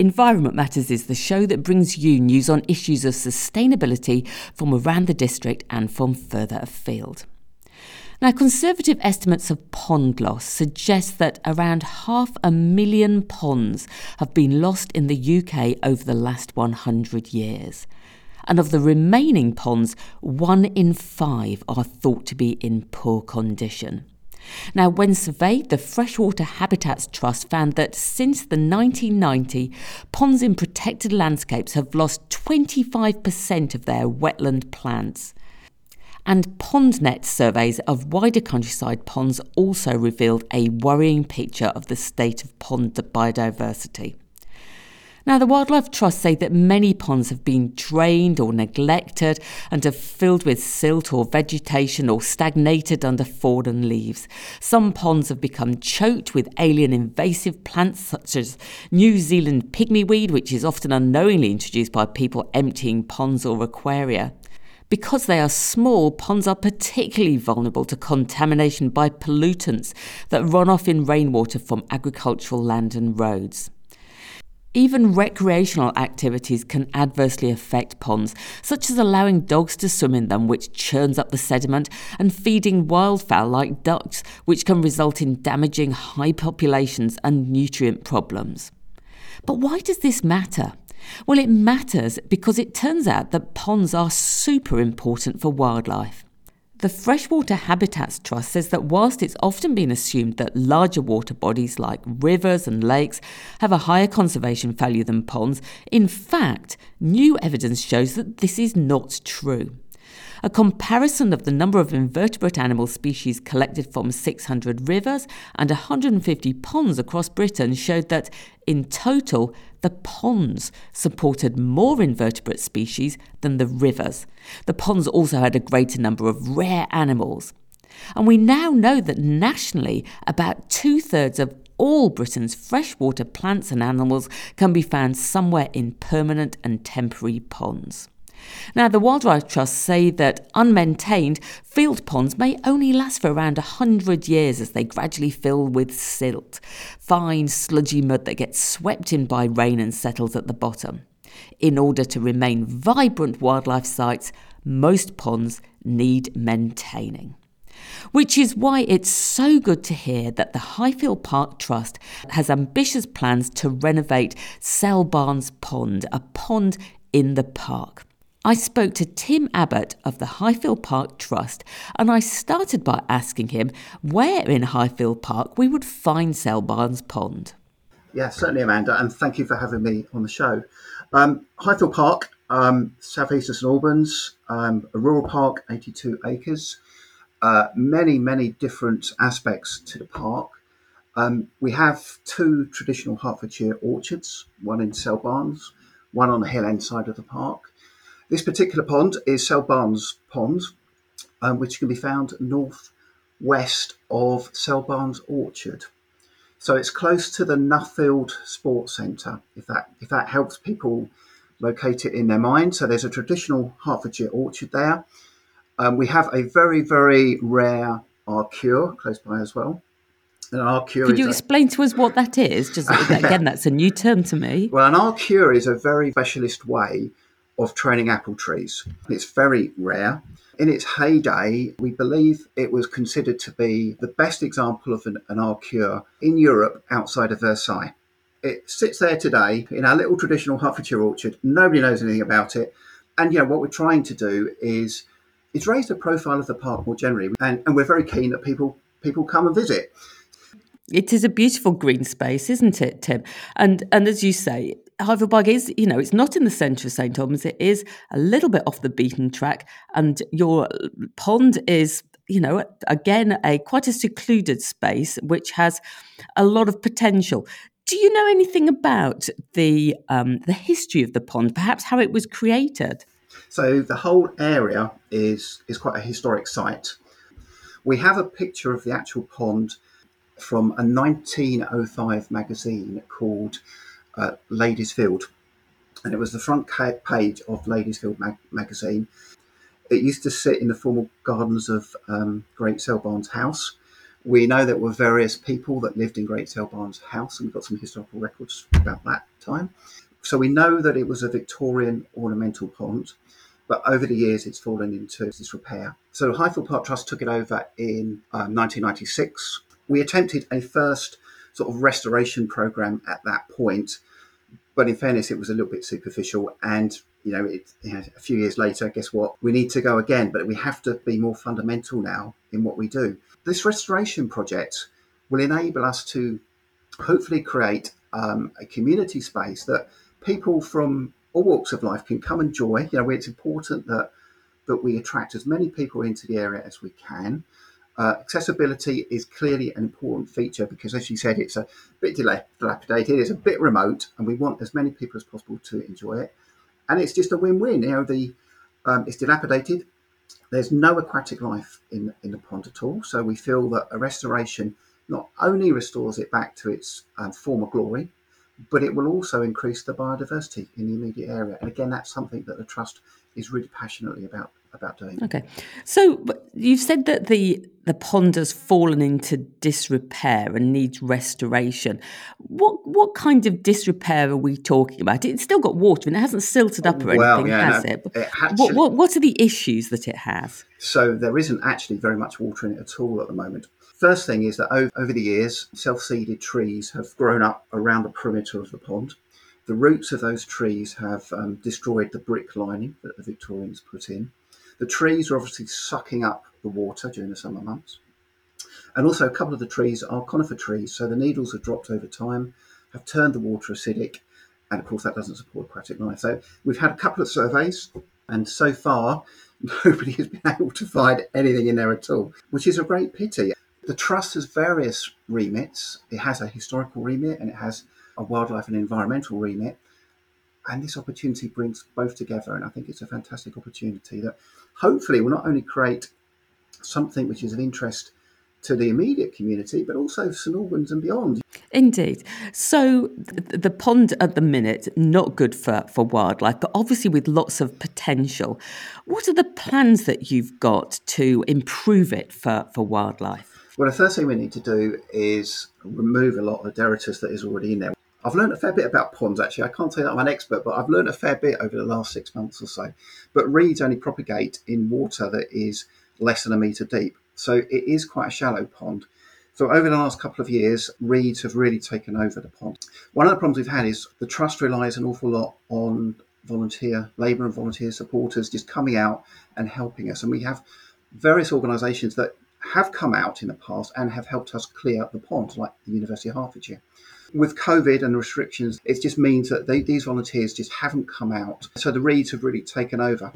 Environment Matters is the show that brings you news on issues of sustainability from around the district and from further afield. Now, conservative estimates of pond loss suggest that around half a million ponds have been lost in the UK over the last 100 years. And of the remaining ponds, one in five are thought to be in poor condition. Now, when surveyed, the Freshwater Habitats Trust found that since the 1990, ponds in protected landscapes have lost 25% of their wetland plants. And PondNet surveys of wider countryside ponds also revealed a worrying picture of the state of pond biodiversity. Now, the Wildlife Trust say that many ponds have been drained or neglected and have filled with silt or vegetation or stagnated under fallen leaves. Some ponds have become choked with alien invasive plants such as New Zealand pygmyweed, which is often unknowingly introduced by people emptying ponds or aquaria. Because they are small, ponds are particularly vulnerable to contamination by pollutants that run off in rainwater from agricultural land and roads. Even recreational activities can adversely affect ponds, such as allowing dogs to swim in them, which churns up the sediment, and feeding wildfowl like ducks, which can result in damaging high populations and nutrient problems. But why does this matter? Well, it matters because it turns out that ponds are super important for wildlife. The Freshwater Habitats Trust says that whilst it's often been assumed that larger water bodies like rivers and lakes have a higher conservation value than ponds, in fact, new evidence shows that this is not true. A comparison of the number of invertebrate animal species collected from 600 rivers and 150 ponds across Britain showed that, in total, the ponds supported more invertebrate species than the rivers. The ponds also had a greater number of rare animals. And we now know that nationally, about two thirds of all Britain's freshwater plants and animals can be found somewhere in permanent and temporary ponds. Now, the Wildlife Trust say that unmaintained field ponds may only last for around 100 years as they gradually fill with silt, fine, sludgy mud that gets swept in by rain and settles at the bottom. In order to remain vibrant wildlife sites, most ponds need maintaining. Which is why it's so good to hear that the Highfield Park Trust has ambitious plans to renovate Cell Barnes Pond, a pond in the park. I spoke to Tim Abbott of the Highfield Park Trust and I started by asking him where in Highfield Park we would find Cell Barnes Pond. Yeah, certainly, Amanda, and thank you for having me on the show. Um, Highfield Park, um, southeast of St Albans, um, a rural park, 82 acres, uh, many, many different aspects to the park. Um, we have two traditional Hertfordshire orchards, one in Cell Barnes, one on the hill end side of the park. This particular pond is Cell Barnes Pond, um, which can be found northwest of Cell Barnes Orchard. So it's close to the Nuffield Sports Centre, if that if that helps people locate it in their mind. So there's a traditional Hertfordshire orchard there. Um, we have a very very rare arcure close by as well. An arcure. Could you explain a... to us what that is? Just again, that's a new term to me. Well, an arcure is a very specialist way of training apple trees. It's very rare. In its heyday, we believe it was considered to be the best example of an, an arcure in Europe outside of Versailles. It sits there today in our little traditional Hertfordshire orchard. Nobody knows anything about it. And, you know, what we're trying to do is, is raise the profile of the park more generally. And, and we're very keen that people people come and visit. It is a beautiful green space, isn't it, Tim? And and as you say, Highfield is, you know, it's not in the centre of St Albans. It is a little bit off the beaten track, and your pond is, you know, again a quite a secluded space which has a lot of potential. Do you know anything about the um, the history of the pond? Perhaps how it was created? So the whole area is is quite a historic site. We have a picture of the actual pond from a 1905 magazine called uh, Ladies Field, and it was the front page of Ladies Field mag- magazine. It used to sit in the formal gardens of um, Great Cell Barnes House. We know there were various people that lived in Great Cell Barnes House, and we've got some historical records about that time. So we know that it was a Victorian ornamental pond, but over the years it's fallen into disrepair. So Highfield Park Trust took it over in um, 1996. We attempted a first sort of restoration program at that point, but in fairness, it was a little bit superficial. And you know, it, you know, a few years later, guess what? We need to go again, but we have to be more fundamental now in what we do. This restoration project will enable us to hopefully create um, a community space that people from all walks of life can come and join. You know, it's important that that we attract as many people into the area as we can. Uh, accessibility is clearly an important feature because, as you said, it's a bit dilapidated, it's a bit remote, and we want as many people as possible to enjoy it. And it's just a win-win. You know, the um, it's dilapidated. There's no aquatic life in in the pond at all, so we feel that a restoration not only restores it back to its um, former glory, but it will also increase the biodiversity in the immediate area. And again, that's something that the trust is really passionately about about doing. Okay, so you've said that the the pond has fallen into disrepair and needs restoration. What what kind of disrepair are we talking about? It's still got water and it hasn't silted up or well, anything, yeah, has no, it? it actually, what, what what are the issues that it has? So there isn't actually very much water in it at all at the moment. First thing is that over, over the years, self seeded trees have grown up around the perimeter of the pond. The roots of those trees have um, destroyed the brick lining that the Victorians put in. The trees are obviously sucking up the water during the summer months. And also, a couple of the trees are conifer trees, so the needles have dropped over time, have turned the water acidic, and of course, that doesn't support aquatic life. So, we've had a couple of surveys, and so far, nobody has been able to find anything in there at all, which is a great pity. The Trust has various remits. It has a historical remit and it has a wildlife and environmental remit. And this opportunity brings both together. And I think it's a fantastic opportunity that hopefully will not only create something which is of interest to the immediate community, but also St Albans and beyond. Indeed. So the pond at the minute, not good for, for wildlife, but obviously with lots of potential. What are the plans that you've got to improve it for, for wildlife? Well, the first thing we need to do is remove a lot of the detritus that is already in there. I've learned a fair bit about ponds actually. I can't say that I'm an expert, but I've learned a fair bit over the last six months or so. But reeds only propagate in water that is less than a metre deep. So it is quite a shallow pond. So over the last couple of years, reeds have really taken over the pond. One of the problems we've had is the trust relies an awful lot on volunteer labour and volunteer supporters just coming out and helping us. And we have various organisations that have come out in the past and have helped us clear the pond, like the University of Hertfordshire. With COVID and restrictions, it just means that they, these volunteers just haven't come out. So the reeds have really taken over.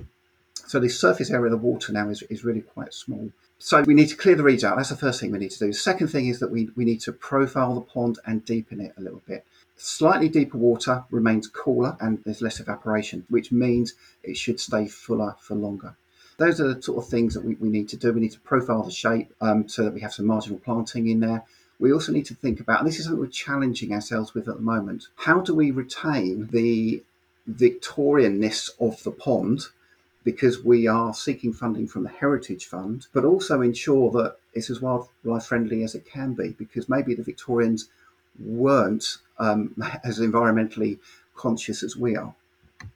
So the surface area of the water now is, is really quite small. So we need to clear the reeds out. That's the first thing we need to do. The second thing is that we, we need to profile the pond and deepen it a little bit. Slightly deeper water remains cooler and there's less evaporation, which means it should stay fuller for longer. Those are the sort of things that we, we need to do. We need to profile the shape um, so that we have some marginal planting in there. We also need to think about, and this is something we're challenging ourselves with at the moment, how do we retain the Victorianness of the pond because we are seeking funding from the Heritage Fund, but also ensure that it's as wildlife friendly as it can be because maybe the Victorians weren't um, as environmentally conscious as we are.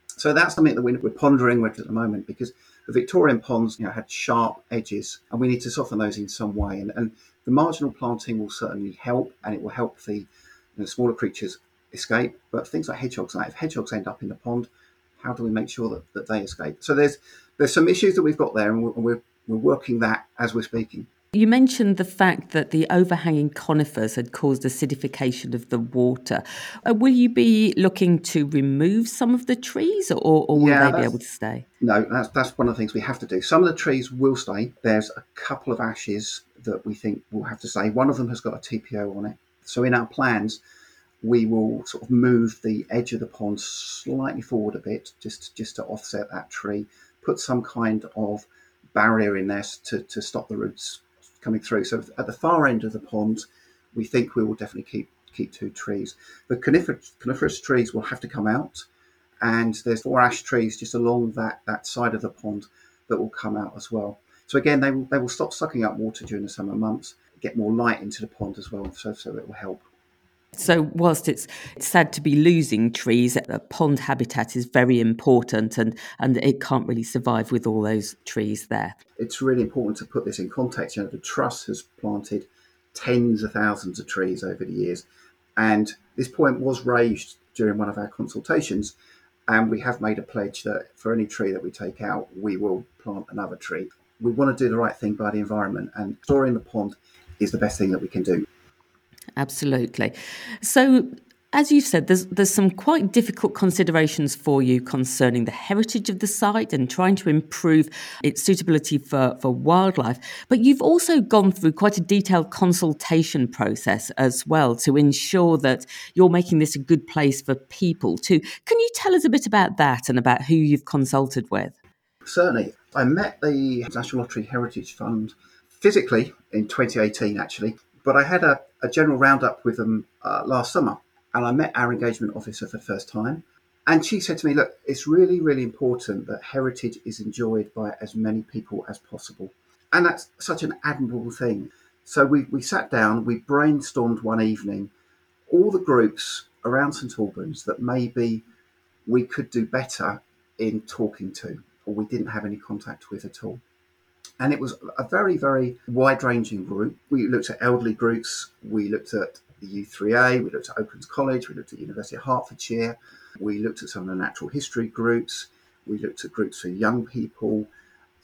So that's something that we're pondering with at the moment because the Victorian ponds you know, had sharp edges, and we need to soften those in some way. And, and the marginal planting will certainly help, and it will help the, you know, smaller creatures escape. But things like hedgehogs, like if hedgehogs end up in the pond, how do we make sure that, that they escape? So there's there's some issues that we've got there, and we're, we're, we're working that as we're speaking. You mentioned the fact that the overhanging conifers had caused acidification of the water. Uh, will you be looking to remove some of the trees or, or will yeah, they be able to stay? No, that's, that's one of the things we have to do. Some of the trees will stay. There's a couple of ashes that we think we'll have to stay. One of them has got a TPO on it. So in our plans, we will sort of move the edge of the pond slightly forward a bit, just just to offset that tree. Put some kind of barrier in there to, to stop the roots coming through. So at the far end of the pond, we think we will definitely keep keep two trees. The coniferous, coniferous trees will have to come out, and there's four ash trees just along that that side of the pond that will come out as well. So again, they will they will stop sucking up water during the summer months, get more light into the pond as well, so so it will help. So, whilst it's, sad to be losing trees, the pond habitat is very important and, and it can't really survive with all those trees there. It's really important to put this in context. You know, the Trust has planted tens of thousands of trees over the years, and this point was raised during one of our consultations. And we have made a pledge that for any tree that we take out, we will plant another tree. We want to do the right thing by the environment, and storing the pond is the best thing that we can do. Absolutely. So, as you've said, there's there's some quite difficult considerations for you concerning the heritage of the site and trying to improve its suitability for, for wildlife. But you've also gone through quite a detailed consultation process as well to ensure that you're making this a good place for people too. Can you tell us a bit about that and about who you've consulted with? Certainly. I met the National Lottery Heritage Fund physically in 2018 actually, but I had a, a general roundup with them uh, last summer and I met our engagement officer for the first time. And she said to me, Look, it's really, really important that heritage is enjoyed by as many people as possible. And that's such an admirable thing. So we, we sat down, we brainstormed one evening all the groups around St Albans that maybe we could do better in talking to, or we didn't have any contact with at all. And it was a very, very wide ranging group. We looked at elderly groups, we looked at the U3A, we looked at Oaklands College, we looked at University of Hertfordshire, we looked at some of the natural history groups, we looked at groups for young people.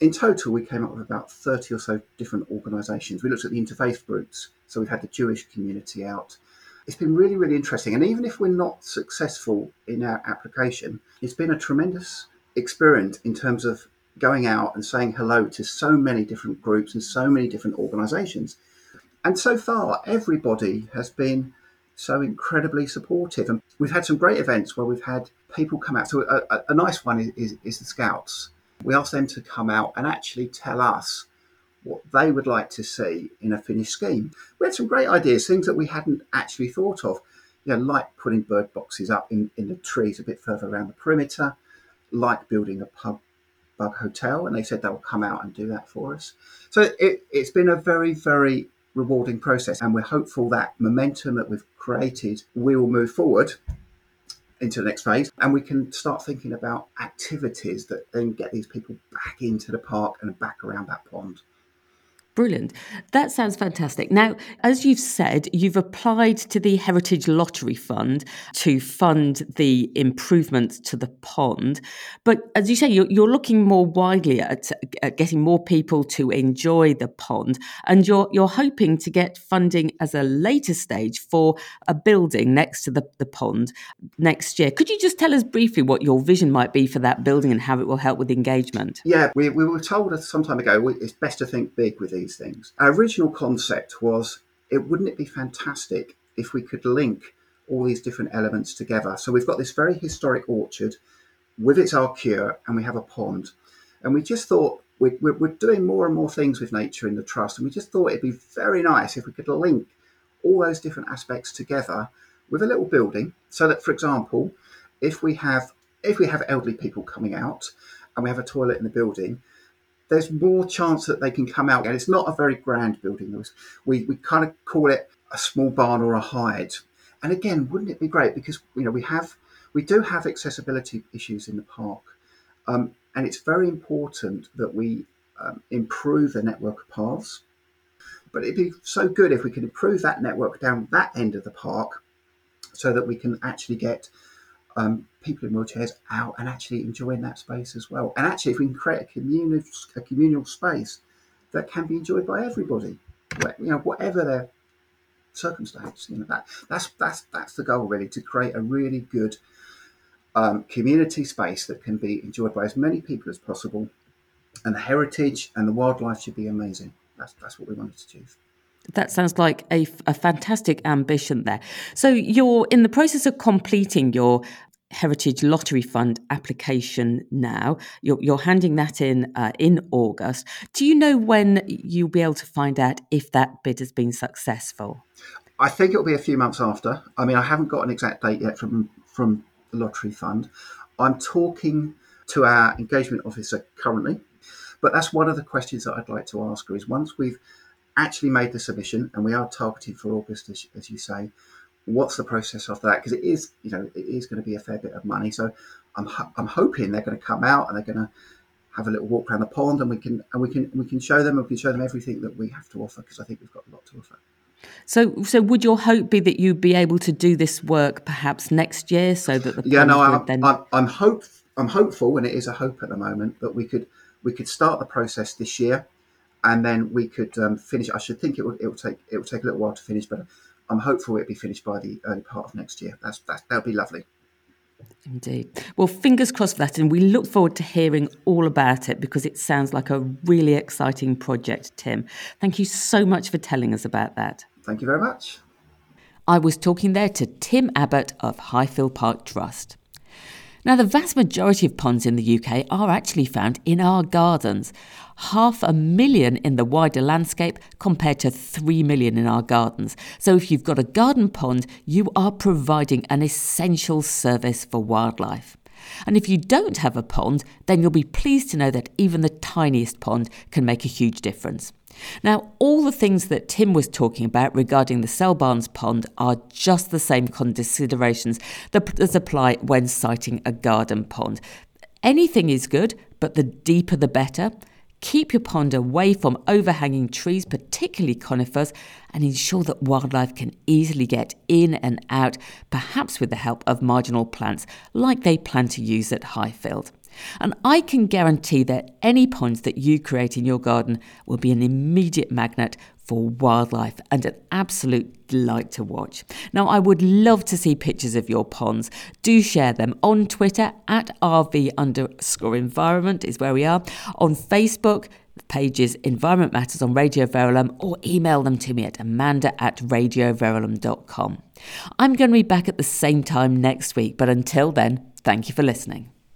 In total, we came up with about 30 or so different organisations. We looked at the interfaith groups, so we've had the Jewish community out. It's been really, really interesting. And even if we're not successful in our application, it's been a tremendous experience in terms of going out and saying hello to so many different groups and so many different organisations. And so far, everybody has been so incredibly supportive. And we've had some great events where we've had people come out. So, a, a, a nice one is, is, is, the Scouts. We asked them to come out and actually tell us what they would like to see in a finished scheme. We had some great ideas, things that we hadn't actually thought of, you know, like putting bird boxes up in, in the trees a bit further around the perimeter, like building a pub bug hotel. And they said they'll come out and do that for us. So, it, it's been a very, very rewarding process. And we're hopeful that momentum that we've created will move forward into the next phase and we can start thinking about activities that then get these people back into the park and back around that pond. Brilliant. That sounds fantastic. Now, as you've said, you've applied to the Heritage Lottery Fund to fund the improvements to the pond. But as you say, you're, you're looking more widely at, at, getting more people to enjoy the pond. And you're, you're hoping to get funding as a later stage for a building next to the, the pond next year. Could you just tell us briefly what your vision might be for that building and how it will help with engagement? Yeah, we, we were told some time ago it's best to think big with these these things. Our original concept was it wouldn't it be fantastic if we could link all these different elements together. So we've got this very historic orchard with its arcure and we have a pond. And we just thought we're, we're, doing more and more things with nature in the trust. And we just thought it'd be very nice if we could link all those different aspects together with a little building so that, for example, if we have if we have elderly people coming out and we have a toilet in the building, there's more chance that they can come out. And it's not a very grand building. We, we kind of call it a small barn or a hide. And again, wouldn't it be great? Because, you know, we have, we do have accessibility issues in the park. Um, and it's very important that we um, improve the network of paths. But it'd be so good if we could improve that network down that end of the park so that we can actually get um, people in wheelchairs out and actually enjoying that space as well. And actually, if we can create a communal, a communal space that can be enjoyed by everybody, you know, whatever their circumstance, you know, that that's that's that's the goal really to create a really good um, community space that can be enjoyed by as many people as possible. And the heritage and the wildlife should be amazing. That's that's what we wanted to achieve. That sounds like a, a fantastic ambition there. So you're in the process of completing your Heritage Lottery Fund application now. You're, you're handing that in uh, in August. Do you know when you'll be able to find out if that bid has been successful? I think it'll be a few months after. I mean, I haven't got an exact date yet from from the Lottery Fund. I'm talking to our engagement officer currently, but that's one of the questions that I'd like to ask her. Is once we've actually made the submission and we are targeted for August, as, as you say, what's the process after that? Because it is, you know, it is going to be a fair bit of money. So I'm, I'm hoping they're going to come out and they're going to have a little walk around the pond and we can and we can we can show them and we can show them everything that we have to offer because I think we've got a lot to offer. So, so would your hope be that you'd be able to do this work perhaps next year, so that the yeah, no, I'm, then... I'm, I'm hope I'm hopeful, and it is a hope at the moment that we could we could start the process this year, and then we could um, finish. I should think it would it will take it will take a little while to finish, but I'm hopeful it'll be finished by the early part of next year. That's that that'll be lovely. Indeed. Well, fingers crossed for that, and we look forward to hearing all about it because it sounds like a really exciting project, Tim. Thank you so much for telling us about that. Thank you very much. I was talking there to Tim Abbott of Highfield Park Trust. Now, the vast majority of ponds in the UK are actually found in our gardens. Half a million in the wider landscape compared to 3 million in our gardens. So, if you've got a garden pond, you are providing an essential service for wildlife. And if you don't have a pond, then you'll be pleased to know that even the tiniest pond can make a huge difference. Now, all the things that Tim was talking about regarding the Cell Barnes pond are just the same considerations that apply when siting a garden pond. Anything is good, but the deeper the better. Keep your pond away from overhanging trees, particularly conifers, and ensure that wildlife can easily get in and out, perhaps with the help of marginal plants like they plan to use at Highfield. And I can guarantee that any ponds that you create in your garden will be an immediate magnet for wildlife and an absolute delight to watch. Now, I would love to see pictures of your ponds. Do share them on Twitter at RV underscore environment is where we are. On Facebook, pages Environment Matters on Radio Verulam or email them to me at amanda at radioverulam.com. I'm going to be back at the same time next week, but until then, thank you for listening.